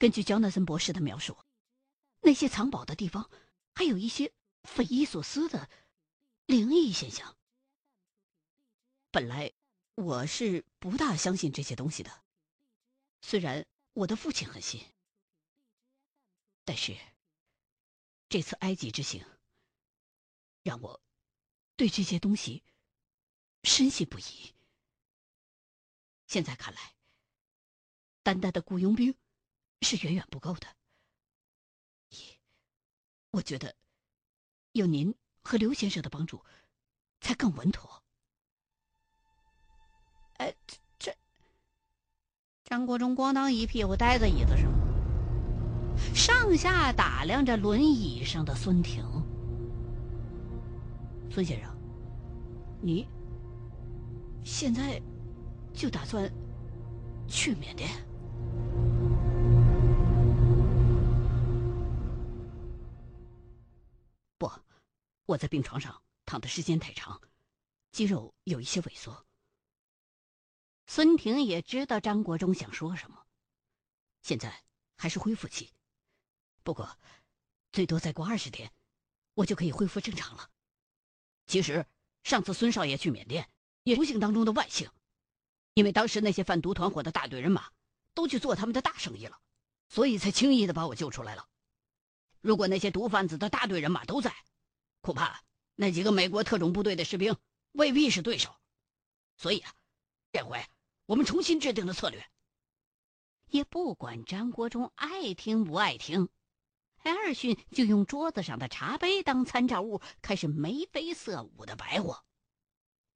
根据焦纳森博士的描述，那些藏宝的地方还有一些匪夷所思的灵异现象。本来我是不大相信这些东西的，虽然我的父亲很信，但是这次埃及之行让我对这些东西深信不疑。现在看来，单单的雇佣兵是远远不够的。一，我觉得有您和刘先生的帮助才更稳妥。哎，这这张国忠咣当一屁股呆在椅子上，上下打量着轮椅上的孙婷。孙先生，你现在就打算去缅甸？我在病床上躺的时间太长，肌肉有一些萎缩。孙婷也知道张国忠想说什么。现在还是恢复期，不过最多再过二十天，我就可以恢复正常了。其实上次孙少爷去缅甸也不幸当中的万幸，因为当时那些贩毒团伙的大队人马都去做他们的大生意了，所以才轻易的把我救出来了。如果那些毒贩子的大队人马都在，恐怕那几个美国特种部队的士兵未必是对手。所以啊，这回。我们重新制定了策略，也不管张国忠爱听不爱听，艾尔逊就用桌子上的茶杯当参照物，开始眉飞色舞的白话。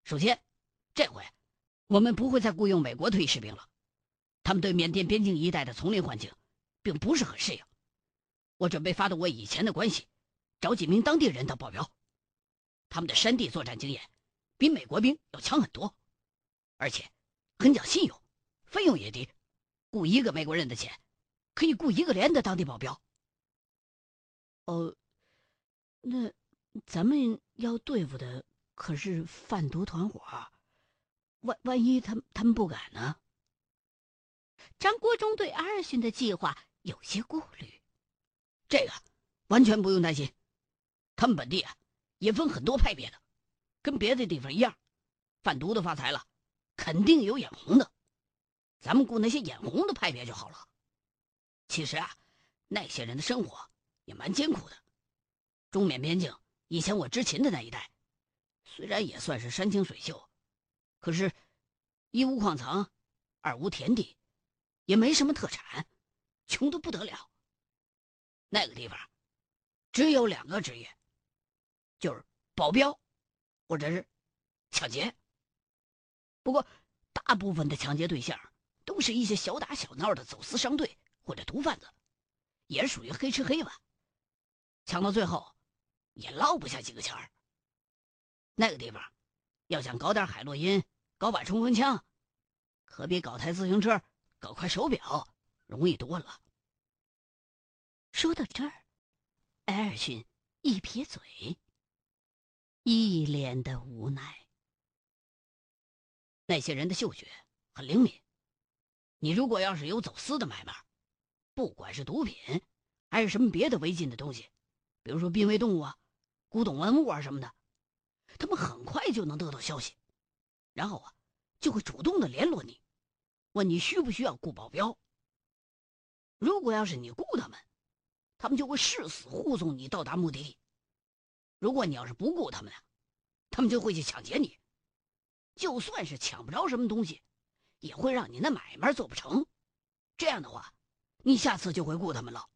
首先，这回我们不会再雇佣美国退役士兵了，他们对缅甸边境一带的丛林环境并不是很适应。我准备发动我以前的关系，找几名当地人当保镖，他们的山地作战经验比美国兵要强很多，而且。很讲信用，费用也低，雇一个美国人的钱，可以雇一个连的当地保镖。哦，那咱们要对付的可是贩毒团伙，万万一他们他们不敢呢？张国忠对阿尔逊的计划有些顾虑。这个完全不用担心，他们本地啊也分很多派别的，跟别的地方一样，贩毒的发财了。肯定有眼红的，咱们雇那些眼红的派别就好了。其实啊，那些人的生活也蛮艰苦的。中缅边境以前我执勤的那一带，虽然也算是山清水秀，可是，一无矿藏，二无田地，也没什么特产，穷的不得了。那个地方，只有两个职业，就是保镖，或者是抢劫。不过，大部分的抢劫对象都是一些小打小闹的走私商队或者毒贩子，也属于黑吃黑吧。抢到最后，也捞不下几个钱儿。那个地方，要想搞点海洛因、搞把冲锋枪，可比搞台自行车、搞块手表容易多了。说到这儿，艾尔逊一撇嘴，一脸的无奈。那些人的嗅觉很灵敏，你如果要是有走私的买卖，不管是毒品还是什么别的违禁的东西，比如说濒危动物啊、古董文物啊什么的，他们很快就能得到消息，然后啊就会主动的联络你，问你需不需要雇保镖。如果要是你雇他们，他们就会誓死护送你到达目的地；如果你要是不雇他们，他们就会去抢劫你。就算是抢不着什么东西，也会让你那买卖做不成。这样的话，你下次就会雇他们了。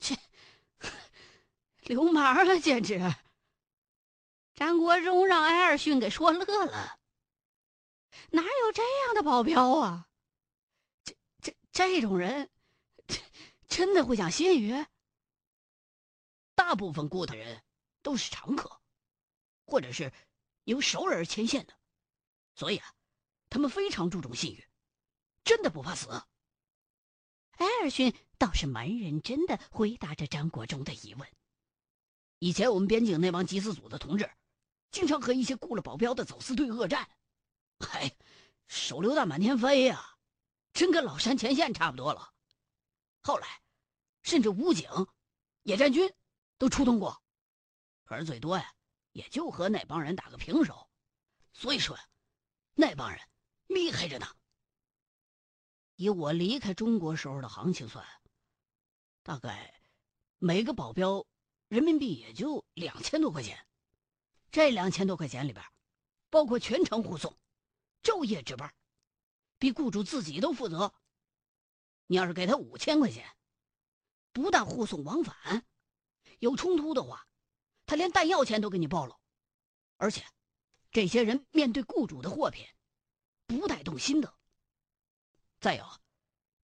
切，流氓啊，简直！张国忠让艾尔逊给说乐了。哪有这样的保镖啊？这、这、这种人，真的会讲新语？大部分雇的人都是常客，或者是由熟人牵线的。所以啊，他们非常注重信誉，真的不怕死。艾尔逊倒是蛮认真的回答着张国忠的疑问。以前我们边境那帮缉私组的同志，经常和一些雇了保镖的走私队恶战，嗨，手榴弹满天飞呀，真跟老山前线差不多了。后来，甚至武警、野战军都出动过，可是最多呀，也就和那帮人打个平手。所以说呀，那帮人厉害着呢。以我离开中国时候的行情算，大概每个保镖人民币也就两千多块钱。这两千多块钱里边，包括全程护送、昼夜值班，比雇主自己都负责。你要是给他五千块钱，不但护送往返，有冲突的话，他连弹药钱都给你报了。而且，这些人面对雇主的货品，不带动心的。再有，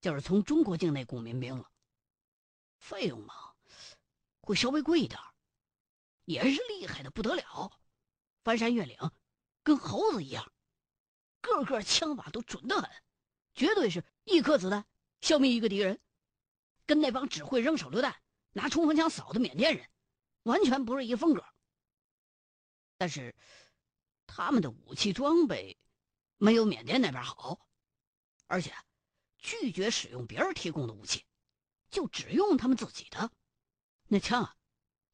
就是从中国境内雇民兵了，费用嘛，会稍微贵一点，也是厉害的不得了，翻山越岭，跟猴子一样，个个枪法都准得很，绝对是一颗子弹消灭一个敌人，跟那帮只会扔手榴弹、拿冲锋枪扫的缅甸人，完全不是一风格。但是，他们的武器装备没有缅甸那边好，而且。拒绝使用别人提供的武器，就只用他们自己的。那枪啊，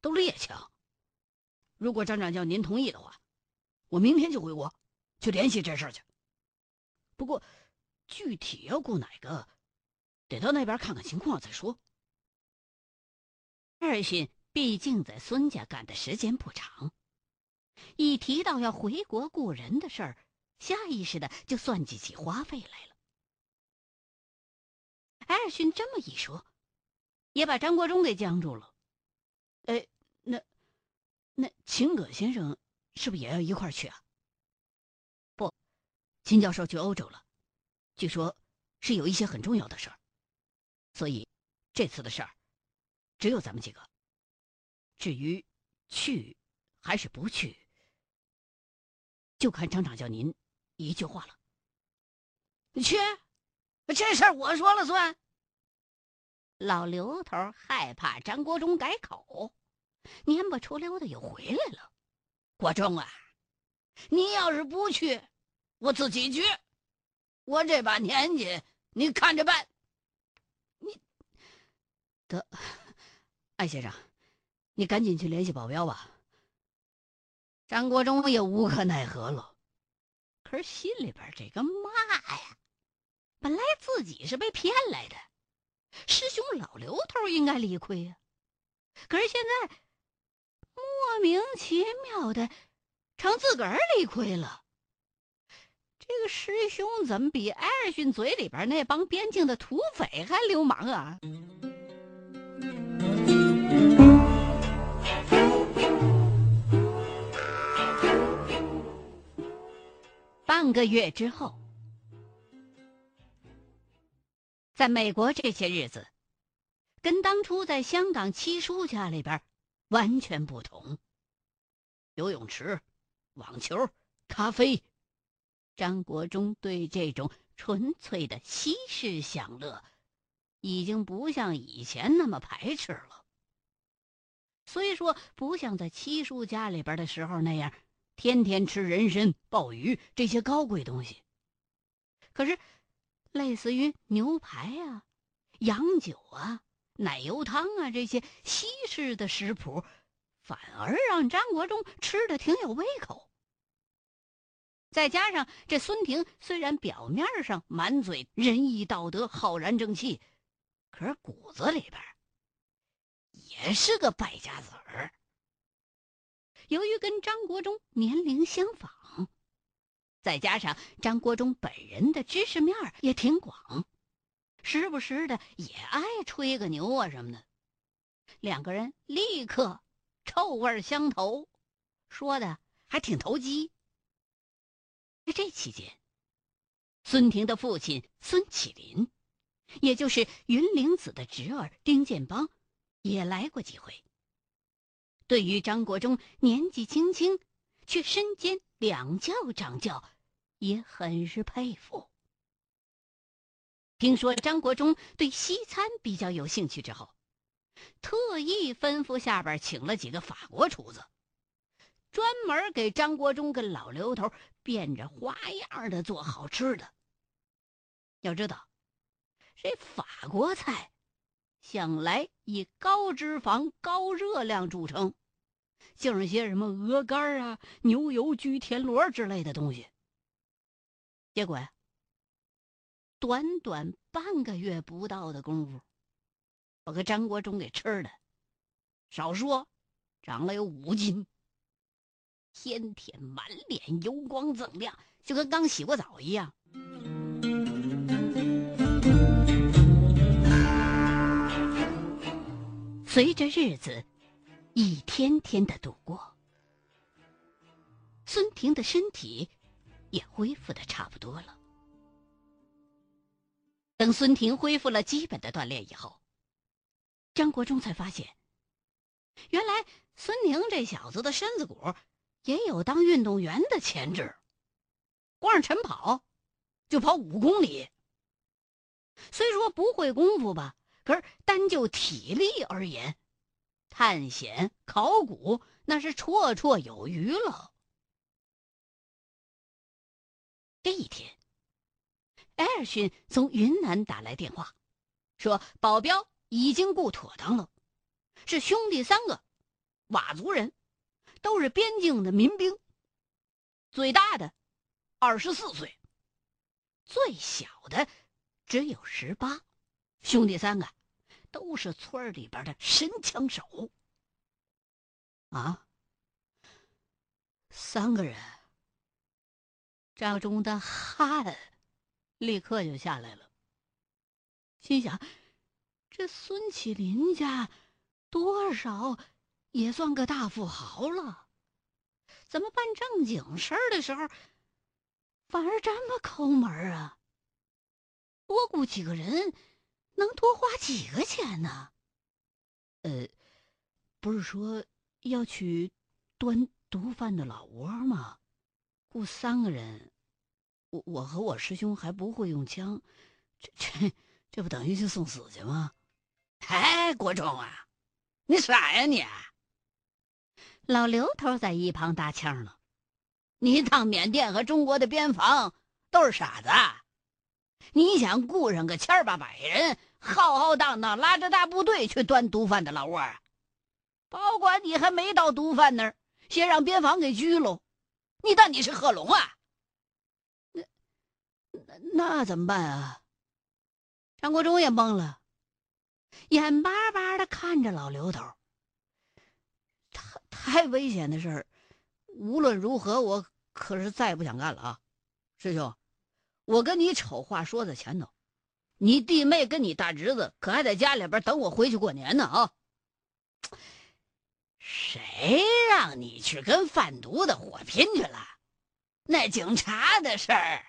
都猎枪。如果张长教您同意的话，我明天就回国去联系这事儿去。不过，具体要雇哪个，得到那边看看情况再说。二勋毕竟在孙家干的时间不长，一提到要回国雇人的事儿，下意识的就算计起花费来了。艾尔逊这么一说，也把张国忠给僵住了。哎，那那秦葛先生是不是也要一块去啊？不，秦教授去欧洲了，据说是有一些很重要的事儿，所以这次的事儿只有咱们几个。至于去还是不去，就看张长教您一句话了。去。这事儿我说了算。老刘头害怕张国忠改口，蔫不出溜的又回来了。国忠啊，你要是不去，我自己去。我这把年纪，你看着办。你，得，艾先生，你赶紧去联系保镖吧。张国忠也无可奈何了，可是心里边这个骂呀。本来自己是被骗来的，师兄老刘头应该理亏呀。可是现在莫名其妙的成自个儿理亏了。这个师兄怎么比艾尔逊嘴里边那帮边境的土匪还流氓啊？半个月之后。在美国这些日子，跟当初在香港七叔家里边完全不同。游泳池、网球、咖啡，张国忠对这种纯粹的西式享乐，已经不像以前那么排斥了。虽说不像在七叔家里边的时候那样，天天吃人参、鲍鱼这些高贵东西，可是。类似于牛排啊、洋酒啊、奶油汤啊这些西式的食谱，反而让张国忠吃的挺有胃口。再加上这孙婷虽然表面上满嘴仁义道德、浩然正气，可是骨子里边也是个败家子儿。由于跟张国忠年龄相仿。再加上张国忠本人的知识面也挺广，时不时的也爱吹个牛啊什么的，两个人立刻臭味相投，说的还挺投机。在这期间，孙婷的父亲孙启林，也就是云灵子的侄儿丁建邦，也来过几回。对于张国忠年纪轻轻，却身兼两教掌教。也很是佩服。听说张国忠对西餐比较有兴趣之后，特意吩咐下边请了几个法国厨子，专门给张国忠跟老刘头变着花样的做好吃的。要知道，这法国菜向来以高脂肪、高热量著称，就是些什么鹅肝啊、牛油焗田螺之类的东西。结果呀，短短半个月不到的功夫，把个张国忠给吃的，少说长了有五斤，天天满脸油光锃亮，就跟刚洗过澡一样。随着日子一天天的度过，孙婷的身体也恢复的差不多了。等孙婷恢复了基本的锻炼以后，张国忠才发现，原来孙婷这小子的身子骨也有当运动员的潜质，光是晨跑就跑五公里。虽说不会功夫吧。可是单就体力而言，探险、考古那是绰绰有余了。这一天，艾尔逊从云南打来电话，说保镖已经雇妥当了，是兄弟三个，佤族人，都是边境的民兵。最大的二十四岁，最小的只有十八，兄弟三个。都是村里边的神枪手啊！三个人，赵忠的汗立刻就下来了，心想：这孙启林家多少也算个大富豪了，怎么办正经事儿的时候反而这么抠门啊？多雇几个人。能多花几个钱呢？呃，不是说要去端毒贩的老窝吗？雇三个人，我我和我师兄还不会用枪，这这这不等于去送死去吗？哎，国忠啊，你傻呀你！老刘头在一旁搭腔了：“你当缅甸和中国的边防都是傻子？你想雇上个千八百人？”浩浩荡荡拉着大部队去端毒贩的老窝啊！保管你还没到毒贩那儿，先让边防给拘喽！你当你是贺龙啊？那那那怎么办啊？张国忠也懵了，眼巴巴的看着老刘头。太太危险的事儿，无论如何，我可是再也不想干了啊！师兄，我跟你丑话说在前头。你弟妹跟你大侄子可还在家里边等我回去过年呢啊！谁让你去跟贩毒的火拼去了？那警察的事儿。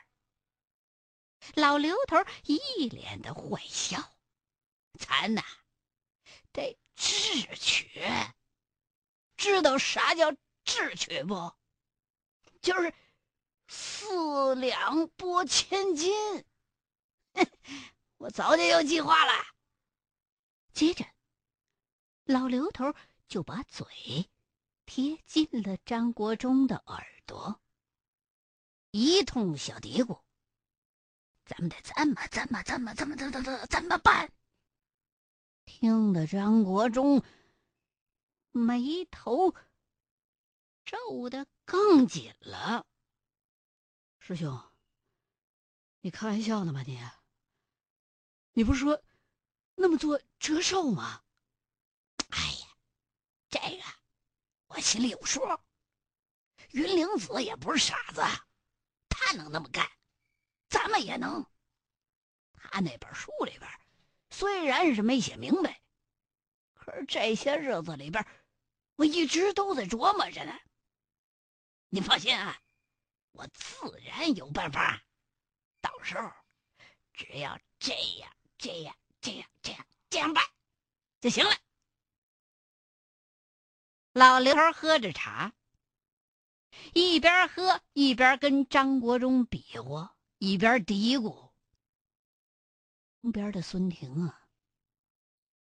老刘头一脸的坏笑。咱呐，得智取。知道啥叫智取不？就是四两拨千斤。我早就有计划了。接着，老刘头就把嘴贴近了张国忠的耳朵，一通小嘀咕：“咱们得这么、这么、这么、这么、这、这、这怎么办？”听得张国忠眉头皱得更紧了。师兄，你开玩笑呢吧你？你不是说那么做折寿吗？哎呀，这个我心里有数。云灵子也不是傻子，他能那么干，咱们也能。他那本书里边虽然是没写明白，可是这些日子里边，我一直都在琢磨着呢。你放心啊，我自然有办法。到时候只要这样。这样，这样，这样，这样办就行了。老刘喝着茶，一边喝一边跟张国忠比划，一边嘀咕。旁边的孙婷啊，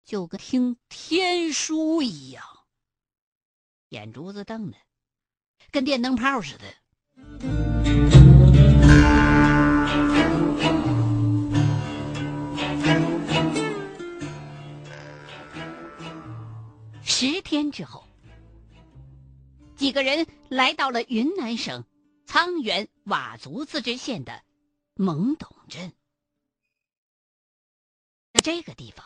就跟听天书一样，眼珠子瞪的跟电灯泡似的。十天之后，几个人来到了云南省沧源佤族自治县的蒙董镇。在这个地方，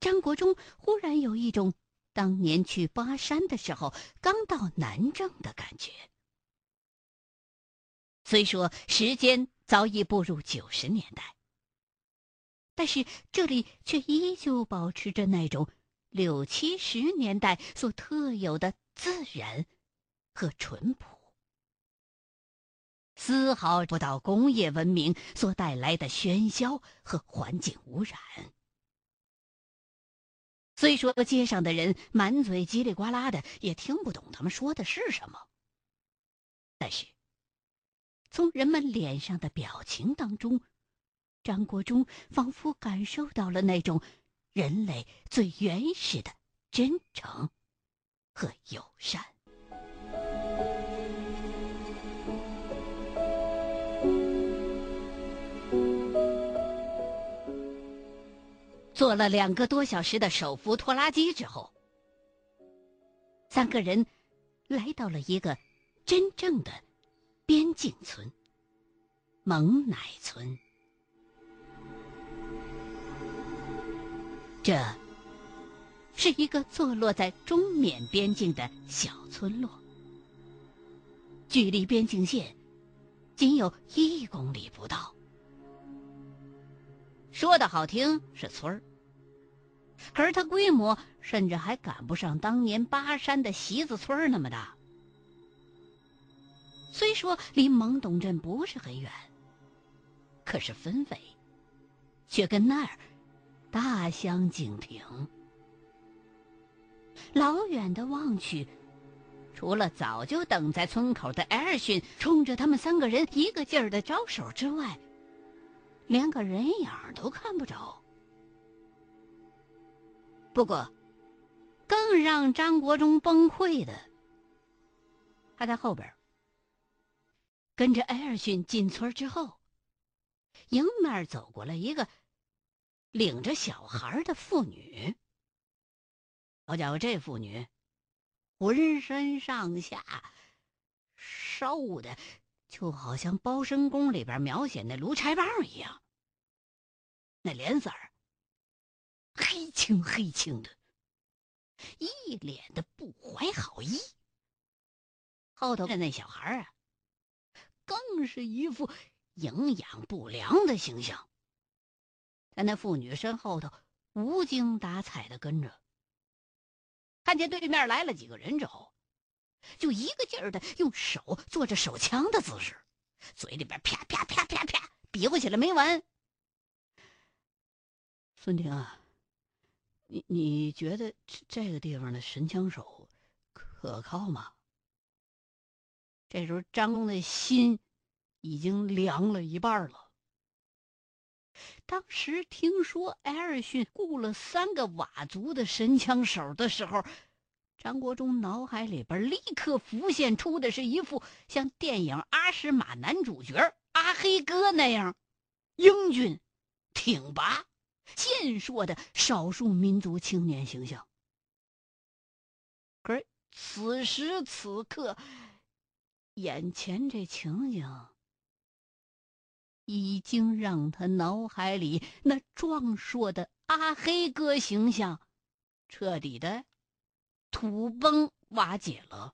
张国忠忽然有一种当年去巴山的时候刚到南郑的感觉。虽说时间早已步入九十年代，但是这里却依旧保持着那种。六七十年代所特有的自然和淳朴，丝毫不到工业文明所带来的喧嚣和环境污染。虽说街上的人满嘴叽里呱啦的，也听不懂他们说的是什么，但是从人们脸上的表情当中，张国忠仿佛感受到了那种。人类最原始的真诚和友善。坐了两个多小时的手扶拖拉机之后，三个人来到了一个真正的边境村——蒙乃村。这是一个坐落在中缅边境的小村落，距离边境线仅有一公里不到。说的好听是村儿，可是它规模甚至还赶不上当年巴山的席子村那么大。虽说离蒙董镇不是很远，可是氛围却跟那儿。大相径庭，老远的望去，除了早就等在村口的艾尔逊冲着他们三个人一个劲儿的招手之外，连个人影都看不着。不过，更让张国忠崩溃的，他在后边跟着艾尔逊进村之后，迎面走过来一个。领着小孩的妇女，好家伙，这妇女浑身上下瘦的，就好像《包身工》里边描写那卢柴棒一样。那脸色儿黑青黑青的，一脸的不怀好意。后头的那小孩啊，更是一副营养不良的形象。在那妇女身后头，无精打采的跟着。看见对面来了几个人之后，就一个劲儿的用手做着手枪的姿势，嘴里边啪啪啪啪啪比划起来没完。孙婷啊，你你觉得这个地方的神枪手可靠吗？这时候张工的心已经凉了一半了。当时听说艾尔逊雇了三个佤族的神枪手的时候，张国忠脑海里边立刻浮现出的是一副像电影《阿诗玛》男主角阿黑哥那样英俊、挺拔、健硕的少数民族青年形象。可是此时此刻，眼前这情景。已经让他脑海里那壮硕的阿黑哥形象彻底的土崩瓦解了。